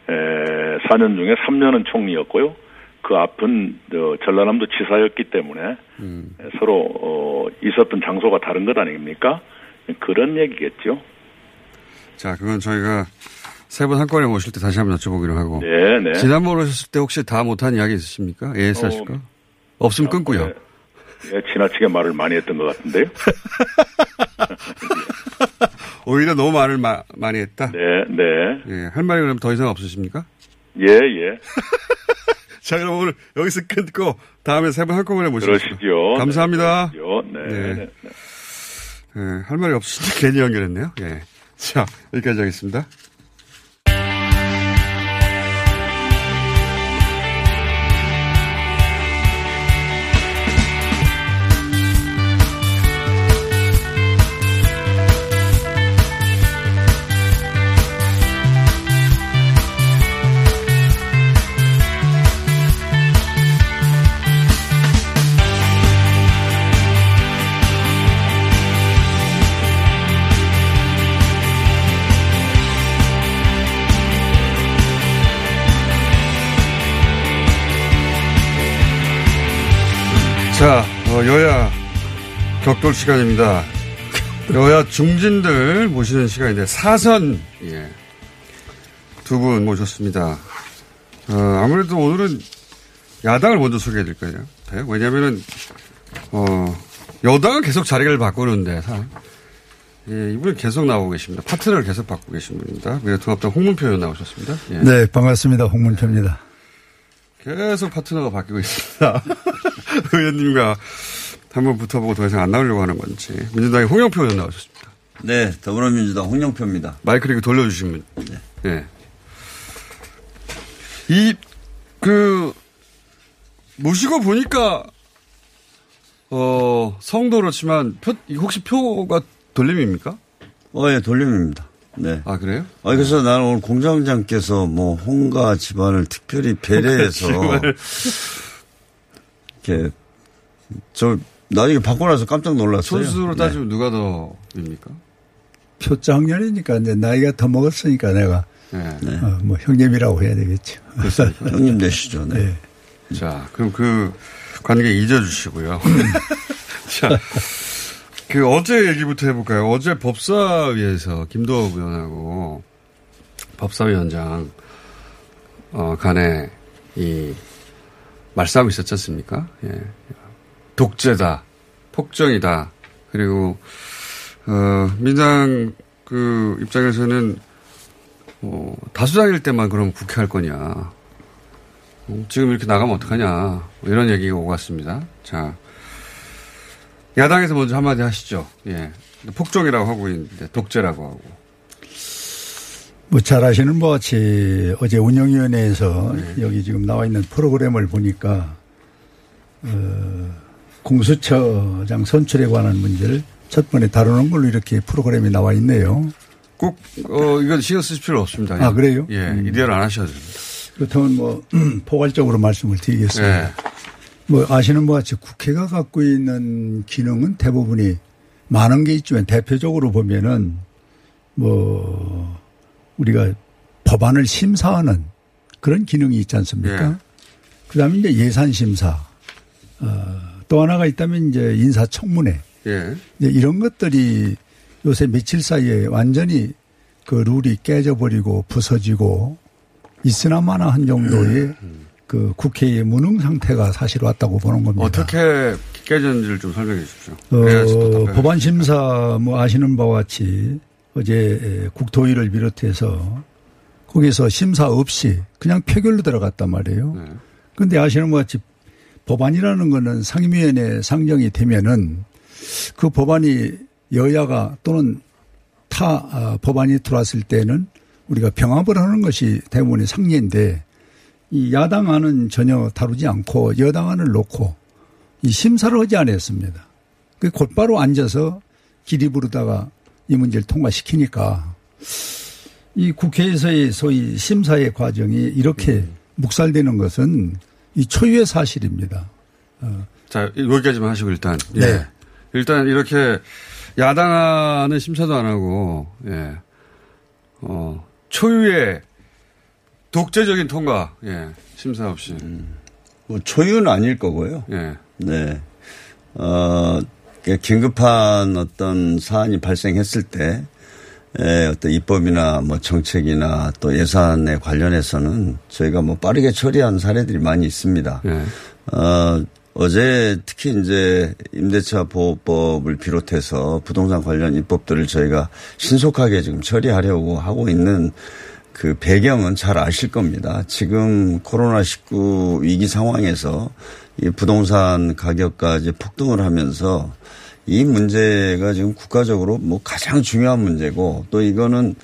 에, 4년 중에 3년은 총리였고요. 그 앞은 어, 전라남도 지사였기 때문에 음. 에, 서로 어, 있었던 장소가 다른 것 아닙니까? 그런 얘기겠죠. 자, 그건 저희가 세 분 한꺼번에 모실 때 다시 한번 여쭤보기로 하고. 네, 네. 지난번에 오셨을 때 혹시 다 못한 이야기 있으십니까? AS 어, 하실까? 없으면 끊고요. 예, 지나치게 말을 많이 했던 것 같은데요. *laughs* 오히려 너무 말을 마- 많이 했다? 네, 네. 예, 할 말이 그럼 더 이상 없으십니까? 예, 예. *laughs* 자, 그럼 오늘 여기서 끊고 다음에 세분 한꺼번에 모시겠습니다. 그러시죠. 감사합니다. 네, 그러시죠. 네, 네. 네, 네. 예, 할 말이 없으신데 *laughs* 괜히 연결했네요. 예. 자, 여기까지 하겠습니다. 자, 어, 여야 격돌 시간입니다. 여야 중진들 모시는 시간인데 사선 예. 두 분 모셨습니다. 어, 아무래도 오늘은 야당을 먼저 소개해 드릴까요? 돼요? 왜냐면은 어, 여당은 계속 자리를 바꾸는데 사, 예, 이분이 계속 나오고 계십니다. 파트너를 계속 바꾸고 계신 분입니다. 미래통합당 홍문표 의원 나오셨습니다. 예. 네, 반갑습니다. 홍문표입니다. 계속 파트너가 바뀌고 있습니다. *laughs* *laughs* 의원님과 한번 붙어보고 더 이상 안 나오려고 하는 건지. 민주당의 홍영표 의원 나오셨습니다. 네, 더불어민주당 홍영표입니다. 마이크를 이렇게 돌려주시면. 네. 예. 이, 그, 모시고 보니까, 어, 성도 그렇지만, 표, 혹시 표가 돌림입니까? 어, 예, 돌림입니다. 네. 아, 그래요? 아, 그래서 나는 오늘 공장장께서 뭐, 홍가 집안을 특별히 배려해서. *laughs* 이렇게, 저, 나중에 받고 나서 깜짝 놀랐어요. 선수로 네. 따지면 누가 더입니까? 표장년이니까 이제 나이가 더 먹었으니까 내가 네. 어, 뭐 형님이라고 해야 되겠죠. *laughs* 형님 되시죠. 네. 자, 그럼 그 관계 잊어주시고요. *laughs* 자, 그 어제 얘기부터 해볼까요? 어제 법사위에서 김도읍 의원하고 법사위원장 어, 간에 이 말싸움이 있었지 않습니까? 예. 독재다, 폭정이다, 그리고 어, 민당 그 입장에서는 어, 다수당일 때만 그럼 국회 할 거냐. 어, 지금 이렇게 나가면 어떡하냐. 뭐 이런 얘기가 오고 갔습니다. 자. 야당에서 먼저 한마디 하시죠. 예. 폭정이라고 하고 있는데 독재라고 하고. 뭐 잘 아시는 바 같이 어제 운영위원회에서 여기 지금 나와 있는 프로그램을 보니까 어, 공수처장 선출에 관한 문제를 첫 번에 다루는 걸로 이렇게 프로그램이 나와 있네요. 꼭, 어, 이건 신경 쓰실 필요 없습니다. 아, 그래요? 예, 이대로 안 하셔도 됩니다. 그렇다면 뭐, *clears throat* 포괄적으로 말씀을 드리겠습니다. 예. 뭐, 아시는 바 같이 국회가 갖고 있는 기능은 대부분이 많은 게 있지만 대표적으로 보면은 뭐, 우리가 법안을 심사하는 그런 기능이 있지 않습니까? 예. 그 다음에 이제 예산 심사. 어, 또 하나가 있다면 이제 인사청문회. 예. 이제 이런 것들이 요새 며칠 사이에 완전히 그 룰이 깨져버리고 부서지고 있으나마나 한 정도의 그 국회의 무능 상태가 사실 왔다고 보는 겁니다. 어떻게 깨졌는지를 좀 설명해 주십시오. 어, 답변을 법안 심사 뭐 아시는 바와 같이 어제 국토위를 비롯해서 거기서 심사 없이 그냥 표결로 들어갔단 말이에요. 네. 그런데 아시는 것 같이 법안이라는 거는 상임위원회 상정이 되면은 그 법안이 여야가 또는 타 아, 법안이 들어왔을 때는 우리가 병합을 하는 것이 대부분의 상례인데 이 야당안은 전혀 다루지 않고 여당안을 놓고 이 심사를 하지 않았습니다. 그 곧바로 앉아서 부르다가 이 문제를 통과시키니까 이 국회에서의 소위 심사의 과정이 이렇게 묵살되는 것은 이 초유의 사실입니다. 자, 여기까지만 하시고 일단. 예. 네. 일단 이렇게 야당안은 심사도 안 하고, 예. 어, 초유의 독재적인 통과, 예. 심사 없이. 뭐 초유는 아닐 거고요. 예. 네. 어, 긴급한 어떤 사안이 발생했을 때, 에, 어떤 입법이나 뭐 정책이나 또 예산에 관련해서는 저희가 뭐 빠르게 처리한 사례들이 많이 있습니다. 예. 어, 어제 특히 이제 임대차 보호법을 비롯해서 부동산 관련 입법들을 저희가 신속하게 지금 처리하려고 하고 있는 그 배경은 잘 아실 겁니다. 지금 코로나19 위기 상황에서 이 부동산 가격까지 폭등을 하면서 이 문제가 지금 국가적으로 뭐 가장 중요한 문제고 또 이거는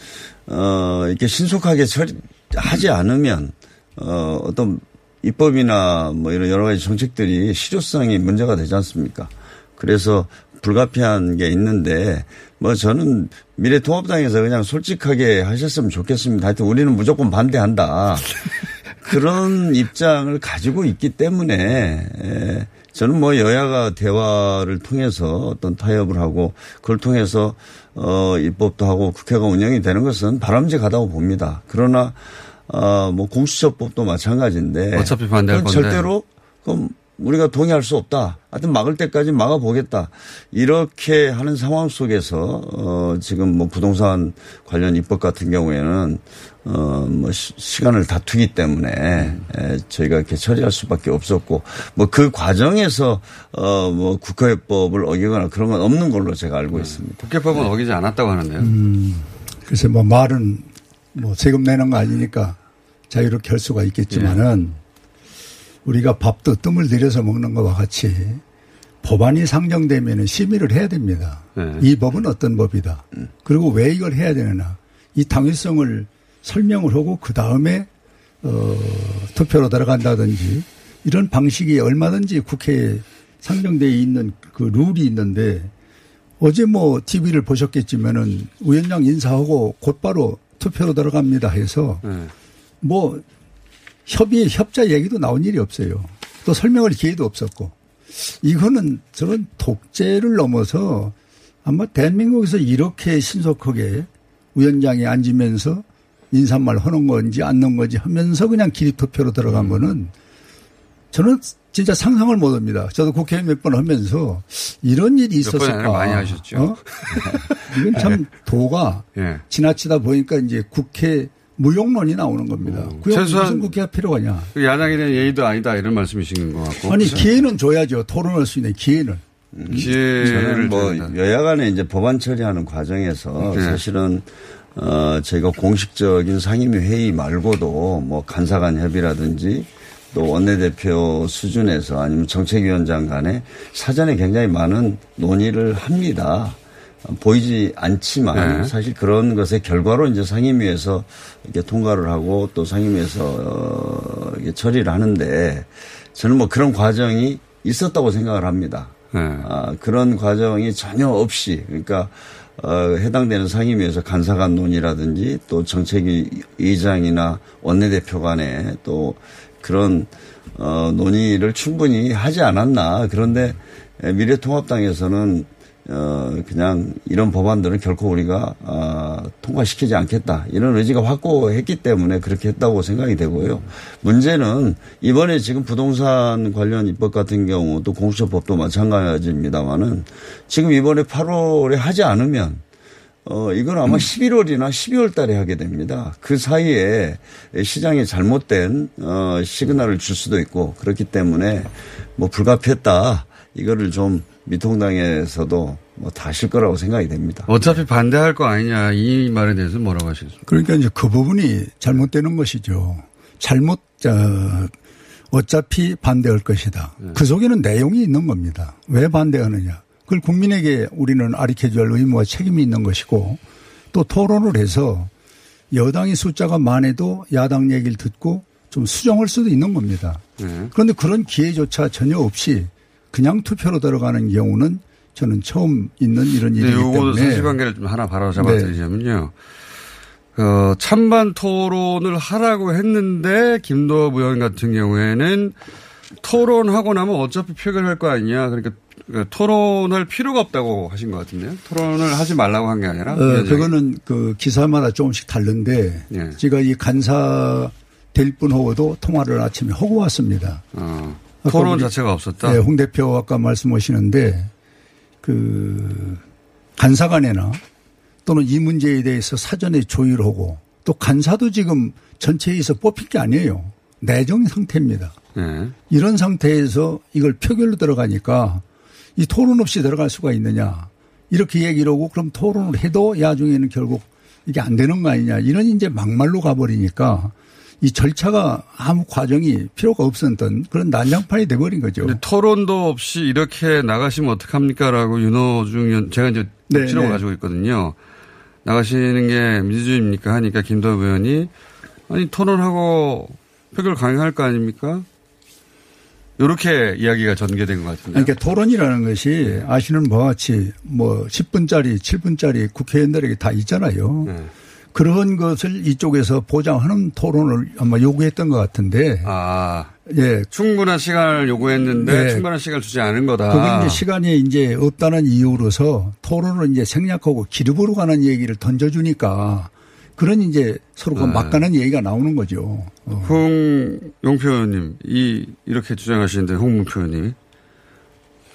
어 이렇게 신속하게 처리하지 않으면 어 어떤 입법이나 뭐 이런 여러 가지 정책들이 실효성이 문제가 되지 않습니까? 그래서 불가피한 게 있는데 뭐 저는 미래통합당에서 그냥 솔직하게 하셨으면 좋겠습니다. 하여튼 우리는 무조건 반대한다. 그런 입장을 가지고 있기 때문에 에, 저는 뭐 여야가 대화를 통해서 어떤 타협을 하고 그걸 통해서 어 입법도 하고 국회가 운영이 되는 것은 바람직하다고 봅니다. 그러나 어뭐 공수처법도 마찬가지인데 어차피 반대할 건데. 절대로 그럼 우리가 동의할 수 없다. 하여튼 막을 때까지 막아보겠다. 이렇게 하는 상황 속에서, 어, 지금 뭐 부동산 관련 입법 같은 경우에는, 어, 뭐 시, 시간을 다투기 때문에, 에, 저희가 이렇게 처리할 수밖에 없었고, 뭐 그 과정에서, 어, 뭐 국회법을 어기거나 그런 건 없는 걸로 제가 알고 있습니다. 국회법은 어기지 않았다고 하는데요. 음, 글쎄 뭐 말은 뭐 세금 내는 거 아니니까 자유롭게 할 수가 있겠지만은 우리가 밥도 뜸을 들여서 먹는 것과 같이 법안이 상정되면 심의를 해야 됩니다. 네. 이 법은 어떤 법이다. 그리고 왜 이걸 해야 되느냐. 이 당위성을 설명을 하고 그 다음에 어, 투표로 들어간다든지 이런 방식이 얼마든지 국회에 상정되어 있는 그 룰이 있는데 어제 뭐 TV를 보셨겠지만은 위원장 인사하고 곧바로 투표로 들어갑니다 해서 네. 뭐 협의 협자 얘기도 나온 일이 없어요. 또 설명할 기회도 없었고 이거는 저는 독재를 넘어서 아마 대한민국에서 이렇게 신속하게 위원장이 앉으면서 인사말 하는 건지 않는 건지 하면서 그냥 기립투표로 들어간 거는 저는 진짜 상상을 못 합니다. 저도 국회 몇번 하면서 이런 일이 있었을까. 많이 하셨죠. 어? 이건 참 *laughs* 도가 예. 지나치다 보니까 이제 국회 무용론이 나오는 겁니다. 그 최소한 무슨 국회가 필요하냐. 그 야당에 대한 예의도 아니다 이런 말씀이신 것 같고. 아니 그렇죠? 기회는 줘야죠. 토론할 수 있는 기회는. 기회를 저는 뭐 드린다. 여야 간에 이제 법안 처리하는 과정에서 네. 사실은 어 저희가 공식적인 상임위 회의 말고도 뭐 간사간 협의라든지 또 원내대표 수준에서 아니면 정책위원장 간에 사전에 굉장히 많은 논의를 합니다. 어, 보이지 않지만 네. 사실 그런 것의 결과로 이제 상임위에서 이렇게 통과를 하고 또 상임위에서 어, 이렇게 처리를 하는데 저는 뭐 그런 과정이 있었다고 생각을 합니다. 네. 아, 그런 과정이 전혀 없이 그러니까 어, 해당되는 상임위에서 간사간 논의라든지 또 정책위 의장이나 원내대표 간에 또 그런 어, 논의를 충분히 하지 않았나 그런데 에, 미래통합당에서는 어, 그냥 이런 법안들은 결코 우리가 아, 통과시키지 않겠다 이런 의지가 확고했기 때문에 그렇게 했다고 생각이 되고요. 문제는 이번에 지금 부동산 관련 입법 같은 경우 또 공수처법도 마찬가지입니다만은 지금 이번에 8월에 하지 않으면 어, 이건 아마 11월이나 12월 달에 하게 됩니다. 그 사이에 시장에 잘못된, 어, 시그널을 줄 수도 있고 그렇기 때문에 뭐 불가피했다. 이거를 좀 미통당에서도 뭐다 하실 거라고 생각이 됩니다. 어차피 반대할 거 아니냐 이 말에 대해서 뭐라고 하시겠습니까? 그러니까 이제 그 부분이 잘못되는 것이죠. 잘못 어, 어차피 반대할 것이다. 그 속에는 내용이 있는 겁니다. 왜 반대하느냐? 그걸 국민에게 우리는 아리켜줘야 할 의무와 책임이 있는 것이고 또 토론을 해서 여당이 숫자가 많아도 야당 얘기를 듣고 좀 수정할 수도 있는 겁니다. 네. 그런데 그런 기회조차 전혀 없이 그냥 투표로 들어가는 경우는 저는 처음 있는 이런 네, 일이기 요거 때문에 사실관계를 좀 하나 바로 잡아드리자면요. 어, 찬반 토론을 하라고 했는데 김도읍 의원 같은 경우에는 토론하고 나면 어차피 표결할 거 아니냐. 그러니까 그 토론할 필요가 없다고 하신 것 같은데요. 토론을 하지 말라고 한 게 아니라. 어. 그거는 그 기사마다 조금씩 다른데 예. 제가 이 간사 될 분하고도 통화를 아침에 하고 왔습니다. 어, 토론 우리, 자체가 없었다. 네, 홍 대표 아까 말씀하시는데 그 간사간에나 또는 이 문제에 대해서 사전에 조율하고 또 간사도 지금 전체에서 뽑힌 게 아니에요. 내정 상태입니다. 네. 이런 상태에서 이걸 표결로 들어가니까 이 토론 없이 들어갈 수가 있느냐. 이렇게 얘기를 하고 그럼 토론을 해도 야중에는 결국 이게 안 되는 거 아니냐. 이런 이제 막말로 가버리니까 이 절차가 아무 과정이 필요가 없었던 그런 난장판이 돼버린 거죠. 토론도 없이 이렇게 나가시면 어떡합니까라고 윤호중 의원, 제가 이제 네, 녹취록을 네. 가지고 있거든요. 나가시는 게 민주주의입니까 하니까 김도엽 의원이 아니 토론하고 표결 강행할 거 아닙니까? 이렇게 이야기가 전개된 것 같은데. 그러니까 토론이라는 것이 아시는 바와 같이 뭐 10분짜리, 7분짜리 국회의원들에게 다 있잖아요. 네. 그런 것을 이쪽에서 보장하는 토론을 아마 요구했던 것 같은데. 아. 예. 충분한 시간을 요구했는데 네. 충분한 시간을 주지 않은 거다. 그건 이제 시간이 이제 없다는 이유로서 토론을 이제 생략하고 기르보로 가는 얘기를 던져주니까 그런 이제 서로가 네. 막가는 얘기가 나오는 거죠. 어. 홍용표 의원님, 이, 이렇게 주장하시는데, 홍문표 의원님.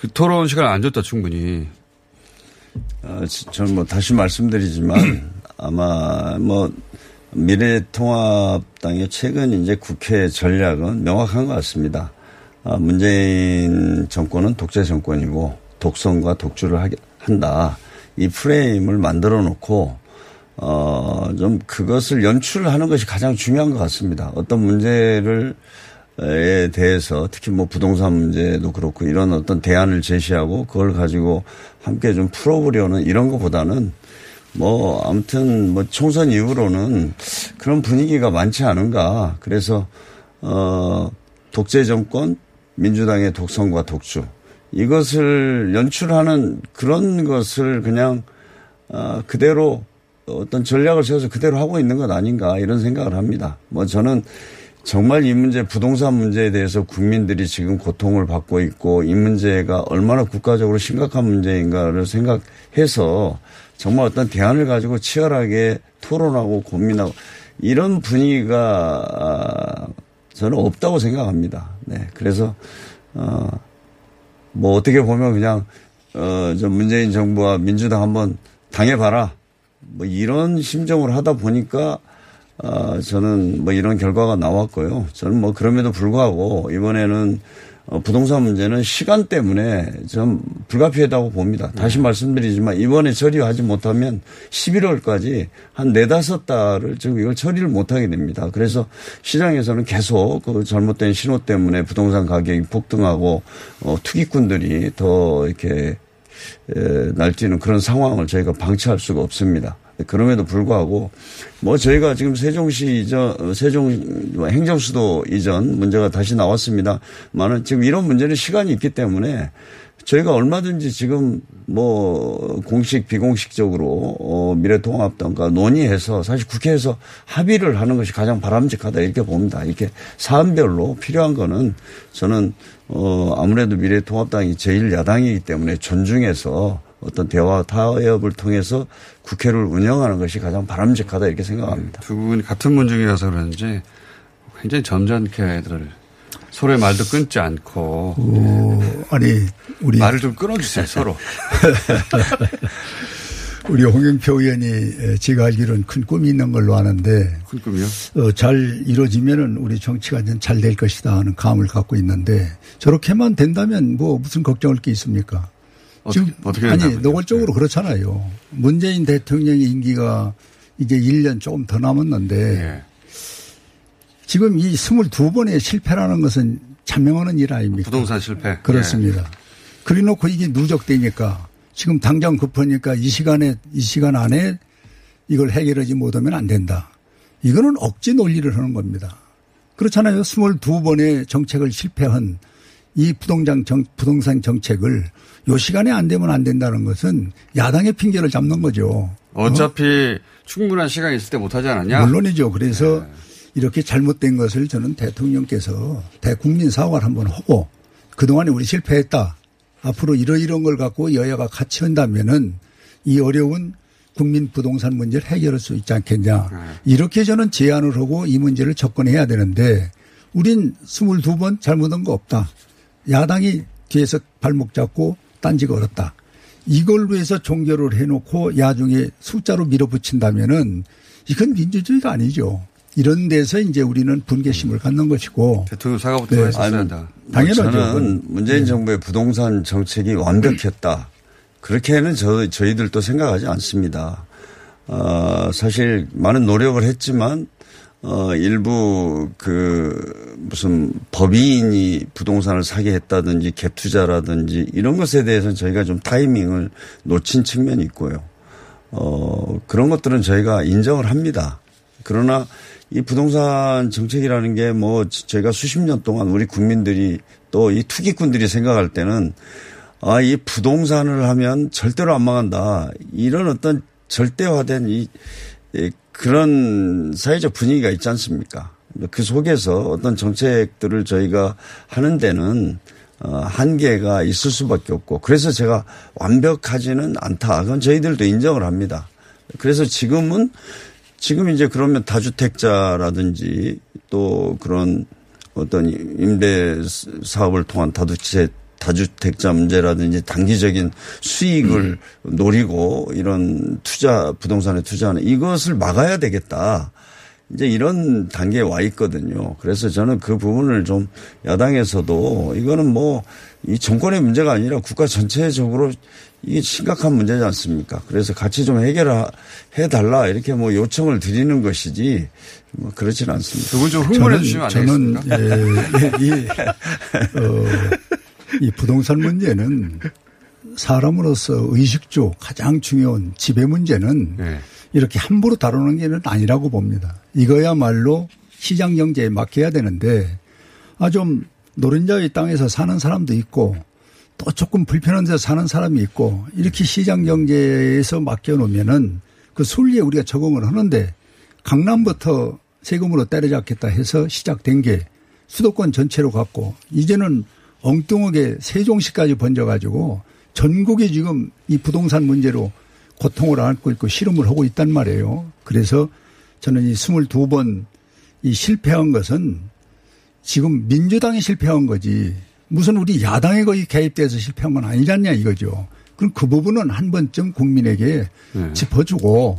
그 토론 시간을 안 줬다, 충분히. 어, 지- 저는 뭐 다시 말씀드리지만 *clears throat* 아마 뭐 미래통합당의 최근 이제 국회 전략은 명확한 것 같습니다. 아, 문재인 정권은 독재 정권이고 독선과 독주를 하게 한다. 이 프레임을 만들어 놓고 어, 좀 그것을 연출하는 것이 가장 중요한 것 같습니다. 어떤 문제를 에 대해서 특히 뭐 부동산 문제도 그렇고 이런 어떤 대안을 제시하고 그걸 가지고 함께 좀 풀어보려는 이런 것보다는 뭐 아무튼 뭐 총선 이후로는 그런 분위기가 많지 않은가. 그래서 어 독재 정권 민주당의 독선과 독주 이것을 연출하는 그런 것을 그냥 어 그대로 어떤 전략을 세워서 그대로 하고 있는 것 아닌가 이런 생각을 합니다. 뭐 저는 정말 이 문제 부동산 문제에 대해서 국민들이 지금 고통을 받고 있고 이 문제가 얼마나 국가적으로 심각한 문제인가를 생각해서 정말 어떤 대안을 가지고 치열하게 토론하고 고민하고 이런 분위기가 아, 저는 없다고 생각합니다. 네. 그래서 어 뭐 어떻게 보면 그냥 어저 문재인 정부와 민주당 한번 당해 봐라 뭐 이런 심정으로 하다 보니까 아, 저는 뭐 이런 결과가 나왔고요. 저는 뭐 그럼에도 불구하고 이번에는 어, 부동산 문제는 시간 때문에 좀 불가피하다고 봅니다. 다시 말씀드리지만 이번에 처리하지 못하면 11월까지 한 네다섯 달을 지금 이걸 처리를 못하게 됩니다. 그래서 시장에서는 계속 그 잘못된 신호 때문에 부동산 가격이 폭등하고 어, 투기꾼들이 더 이렇게 에, 날뛰는 그런 상황을 저희가 방치할 수가 없습니다. 그럼에도 불구하고 뭐 저희가 지금 세종시 이전 세종 행정수도 이전 문제가 다시 나왔습니다만은 지금 이런 문제는 시간이 있기 때문에 저희가 얼마든지 지금 뭐 공식 비공식적으로 어 미래통합당과 논의해서 사실 국회에서 합의를 하는 것이 가장 바람직하다 이렇게 봅니다. 이렇게 사안별로 필요한 거는 저는 어 아무래도 미래통합당이 제일 야당이기 때문에 존중해서 어떤 대화 타협을 통해서 국회를 운영하는 것이 가장 바람직하다 이렇게 생각합니다. 두 분이 같은 문중이라서 그런지 굉장히 점잖게 들 서로의 말도 끊지 않고 오, 아니 우리 말을 좀 끊어주세요 서로. *laughs* 우리 홍영표 의원이 제가 알기로는 큰 꿈이 있는 걸로 아는데 큰 꿈이요? 어, 잘 이루어지면은 우리 정치가 잘 될 것이다 하는 감을 갖고 있는데 저렇게만 된다면 뭐 무슨 걱정할 게 있습니까? 어떻게, 지금 어떻게 아니? 노골적으로 그렇잖아요. 문재인 대통령의 임기가 이제 1년 조금 더 남았는데 예. 지금 이 22번의 실패라는 것은 자명하는 일 아닙니까? 부동산 실패. 그렇습니다. 예. 그래 놓고 이게 누적되니까 지금 당장 급하니까 이 시간에 이 시간 안에 이걸 해결하지 못하면 안 된다. 이거는 억지 논리를 하는 겁니다. 그렇잖아요. 22번의 정책을 실패한 이 부동산, 정, 부동산 정책을 요 시간에 안 되면 안 된다는 것은 야당의 핑계를 잡는 거죠. 어차피 충분한 시간이 있을 때 못하지 않았냐? 물론이죠. 그래서 이렇게 잘못된 것을 저는 대통령께서 대국민 사과를 한번 하고 그동안에 우리 실패했다. 앞으로 이러이런 걸 갖고 여야가 같이 한다면은 이 어려운 국민 부동산 문제를 해결할 수 있지 않겠냐. 이렇게 저는 제안을 하고 이 문제를 접근해야 되는데 우린 22번 잘못한 거 없다. 야당이 뒤에서 발목 잡고 딴지 걸었다. 이걸로 해서 종결을 해놓고 야중에 숫자로 밀어붙인다면은 이건 민주주의가 아니죠. 이런 데서 이제 우리는 분개심을 갖는 것이고. 대통령 사과부터 네. 했어야 한다. 당연하죠. 저는 문재인 정부의 부동산 정책이 완벽했다. 그렇게는 저, 저희들도 생각하지 않습니다. 어, 사실 많은 노력을 했지만 어, 일부 그 무슨 법인이 부동산을 사게 했다든지 갭 투자라든지 이런 것에 대해서는 저희가 좀 타이밍을 놓친 측면이 있고요. 어, 그런 것들은 저희가 인정을 합니다. 그러나 이 부동산 정책이라는 게 뭐 저희가 수십 년 동안 우리 국민들이 또 이 투기꾼들이 생각할 때는 아, 이 부동산을 하면 절대로 안 망한다. 이런 어떤 절대화된 이, 이 그런 사회적 분위기가 있지 않습니까? 그 속에서 어떤 정책들을 저희가 하는 데는 어, 한계가 있을 수밖에 없고 그래서 제가 완벽하지는 않다. 그건 저희들도 인정을 합니다. 그래서 지금은 지금 이제 그러면 다주택자라든지 또 그런 어떤 임대 사업을 통한 다주택 다주택자 문제라든지 단기적인 수익을 노리고 이런 투자 부동산에 투자하는 이것을 막아야 되겠다. 이제 이런 단계에 와 있거든요. 그래서 저는 그 부분을 좀 야당에서도 이거는 뭐 이 정권의 문제가 아니라 국가 전체적으로 이게 심각한 문제지 않습니까? 그래서 같이 좀 해결해 달라 이렇게 뭐 요청을 드리는 것이지 뭐 그렇지는 않습니다. 두분 좀 흥분해 주시면 안 저는 되겠습니까? 예, 예, 이, *laughs* 어, 이 부동산 문제는 사람으로서 의식주 가장 중요한 지배 문제는 네. 이렇게 함부로 다루는 게 아니라고 봅니다. 이거야말로 시장 경제에 맡겨야 되는데 아 좀 노른자의 땅에서 사는 사람도 있고 또 조금 불편한 데서 사는 사람이 있고 이렇게 시장 경제에서 맡겨 놓으면은 그 순리에 우리가 적응을 하는데 강남부터 세금으로 때려잡겠다 해서 시작된 게 수도권 전체로 갔고 이제는 엉뚱하게 세종시까지 번져가지고 전국이 지금 이 부동산 문제로 고통을 안고 있고 실험을 하고 있단 말이에요. 그래서 저는 이 22번 이 실패한 것은 지금 민주당이 실패한 거지 무슨 우리 야당에 거의 개입돼서 실패한 건 아니잖냐 이거죠. 그럼 그 부분은 한 번쯤 국민에게 네. 짚어주고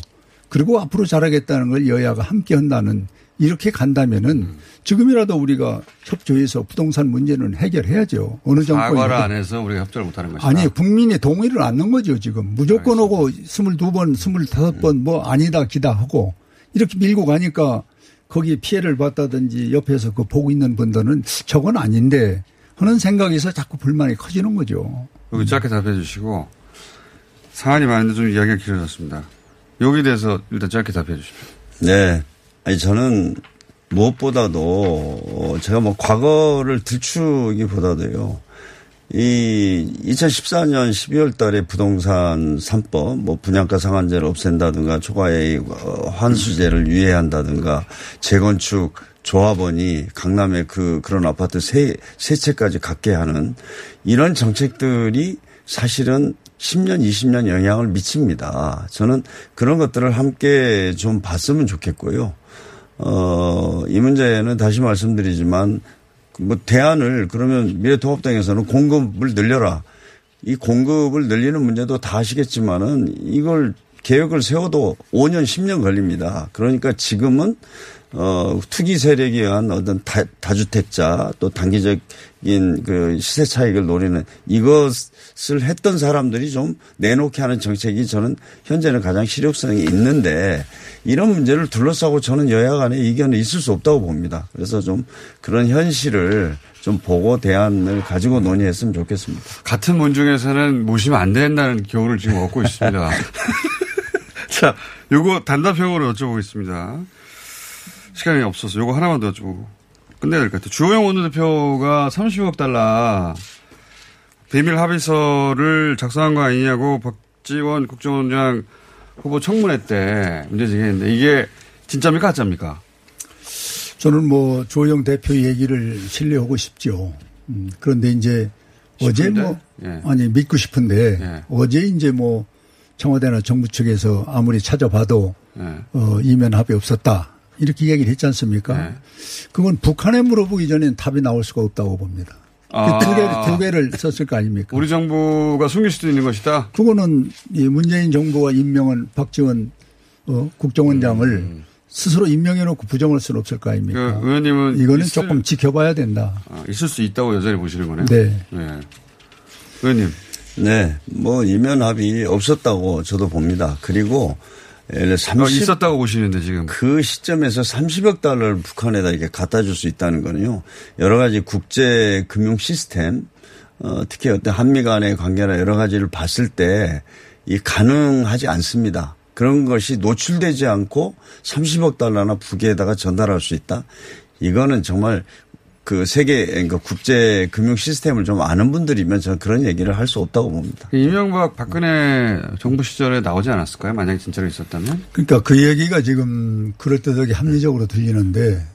그리고 앞으로 잘하겠다는 걸 여야가 함께 한다는 이렇게 간다면은 지금이라도 우리가 협조해서 부동산 문제는 해결해야죠. 어느 정도. 사과를 안 해서 우리가 협조를 못하는 것이다. 아니, 국민의 동의를 않는 거죠, 지금. 무조건 오고 22번, 25번 뭐 아니다, 기다 하고 이렇게 밀고 가니까 거기에 피해를 봤다든지 옆에서 그 보고 있는 분들은 저건 아닌데 하는 생각에서 자꾸 불만이 커지는 거죠. 여기 짧게 답해 주시고 사안이 많은데 좀 이야기가 길어졌습니다. 여기에 대해서 일단 짧게 답해 주십시오. 네. 아니, 저는 무엇보다도 어, 제가 뭐 과거를 들추기보다도요. 이 2014년 12월 달에 부동산 3법, 뭐 분양가 상한제를 없앤다든가 초과의 어, 환수제를 유예한다든가 재건축 조합원이 강남에 그 그런 아파트 세, 세 채까지 갖게 하는 이런 정책들이 사실은 10년, 20년 영향을 미칩니다. 저는 그런 것들을 함께 좀 봤으면 좋겠고요. 어, 이 문제는 다시 말씀드리지만 뭐 대안을 그러면 미래통합당에서는 공급을 늘려라. 이 공급을 늘리는 문제도 다 아시겠지만은 이걸 계획을 세워도 5년, 10년 걸립니다. 그러니까 지금은 어, 투기 세력에 의한 어떤 다, 다주택자 또 단기적인 그 시세 차익을 노리는 이것을 했던 사람들이 좀 내놓게 하는 정책이 저는 현재는 가장 실효성이 있는데 이런 문제를 둘러싸고 저는 여야 간에 이견이 있을 수 없다고 봅니다. 그래서 좀 그런 현실을 좀 보고 대안을 가지고 논의했으면 좋겠습니다. 같은 문 중에서는 모시면 안 된다는 교훈을 지금 얻고 있습니다. *laughs* 자, 요거 단답형으로 여쭤보겠습니다. 시간이 없어서 요거 하나만 더 여쭤보고 끝내야 될 것 같아요. 주호영 원내대표가 30억 달러 비밀 합의서를 작성한 거 아니냐고 박지원 국정원장 후보 청문회 때 문제 제기했는데 이게 진짜입니까 가짜입니까? 저는 뭐 조영 대표 얘기를 신뢰하고 싶죠. 음, 그런데 이제 어제 뭐 예. 아니 믿고 싶은데 예. 어제 이제 뭐 청와대나 정부 측에서 아무리 찾아봐도 예. 어, 이면 합의 없었다 이렇게 얘기를 했지 않습니까? 네. 그건 북한에 물어보기 전엔 답이 나올 수가 없다고 봅니다. 아. 그두 개를, 두 개를 썼을 거 아닙니까? 우리 정부가 숨길 수도 있는 것이다. 그거는 이 문재인 정부가 임명한 박지원 어, 국정원장을 스스로 임명해놓고 부정할 수는 없을 거 아닙니까? 그 의원님은 이거는 있을- 조금 지켜봐야 된다. 아, 있을 수 있다고 여전히 보시는 거네요. 네. 네. 의원님. 네. 뭐 이면 합의 없었다고 저도 봅니다. 그리고 예를 30 어, 있었다고 보시는데 지금 그 시점에서 30억 달러를 북한에다 이렇게 갖다 줄 수 있다는 거는요. 여러 가지 국제 금융 시스템 어, 특히 어떤 한미 간의 관계나 여러 가지를 봤을 때 이 가능하지 않습니다. 그런 것이 노출되지 않고 30억 달러나 북에다가 전달할 수 있다. 이거는 정말 그 세계 그러니까 국제 금융 시스템을 좀 아는 분들이면 저는 그런 얘기를 할 수 없다고 봅니다. 이명박 박근혜 정부 시절에 나오지 않았을까요? 만약에 진짜로 있었다면? 그러니까 그 얘기가 지금 그럴듯하게 합리적으로 들리는데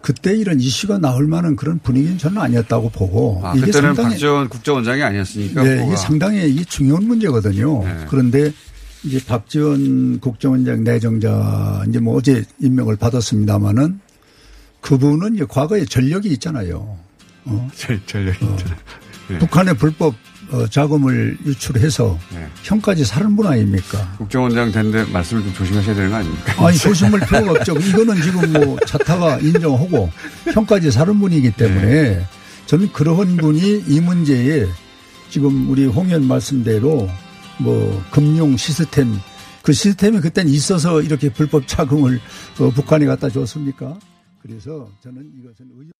그때 이런 이슈가 나올 만한 그런 분위기는 저는 아니었다고 보고 아, 이게 그때는 상당히 박지원 국정원장이 아니었으니까. 네. 이게 상당히 이게 중요한 문제거든요. 네. 그런데 이제 박지원 국정원장 내정자 이제 뭐 어제 임명을 받았습니다마는 그분은 이제 과거에 전력이 있잖아요. 어? 전력이 있잖아요. 네. 북한의 불법 어, 자금을 유출해서 네. 형까지 사는 분 아닙니까? 국정원장 된데 말씀을 좀 조심하셔야 되는 거 아닙니까? 아니 조심할 필요가 없죠. 이거는 지금 뭐 차타가 인정하고 형까지 사는 분이기 때문에 저는 그러한 분이 이 문제에 지금 우리 홍 의원 말씀대로 뭐 금융 시스템 그 시스템이 그때는 있어서 이렇게 불법 자금을 어, 북한에 갖다 줬습니까? 그래서 저는 이것은 의...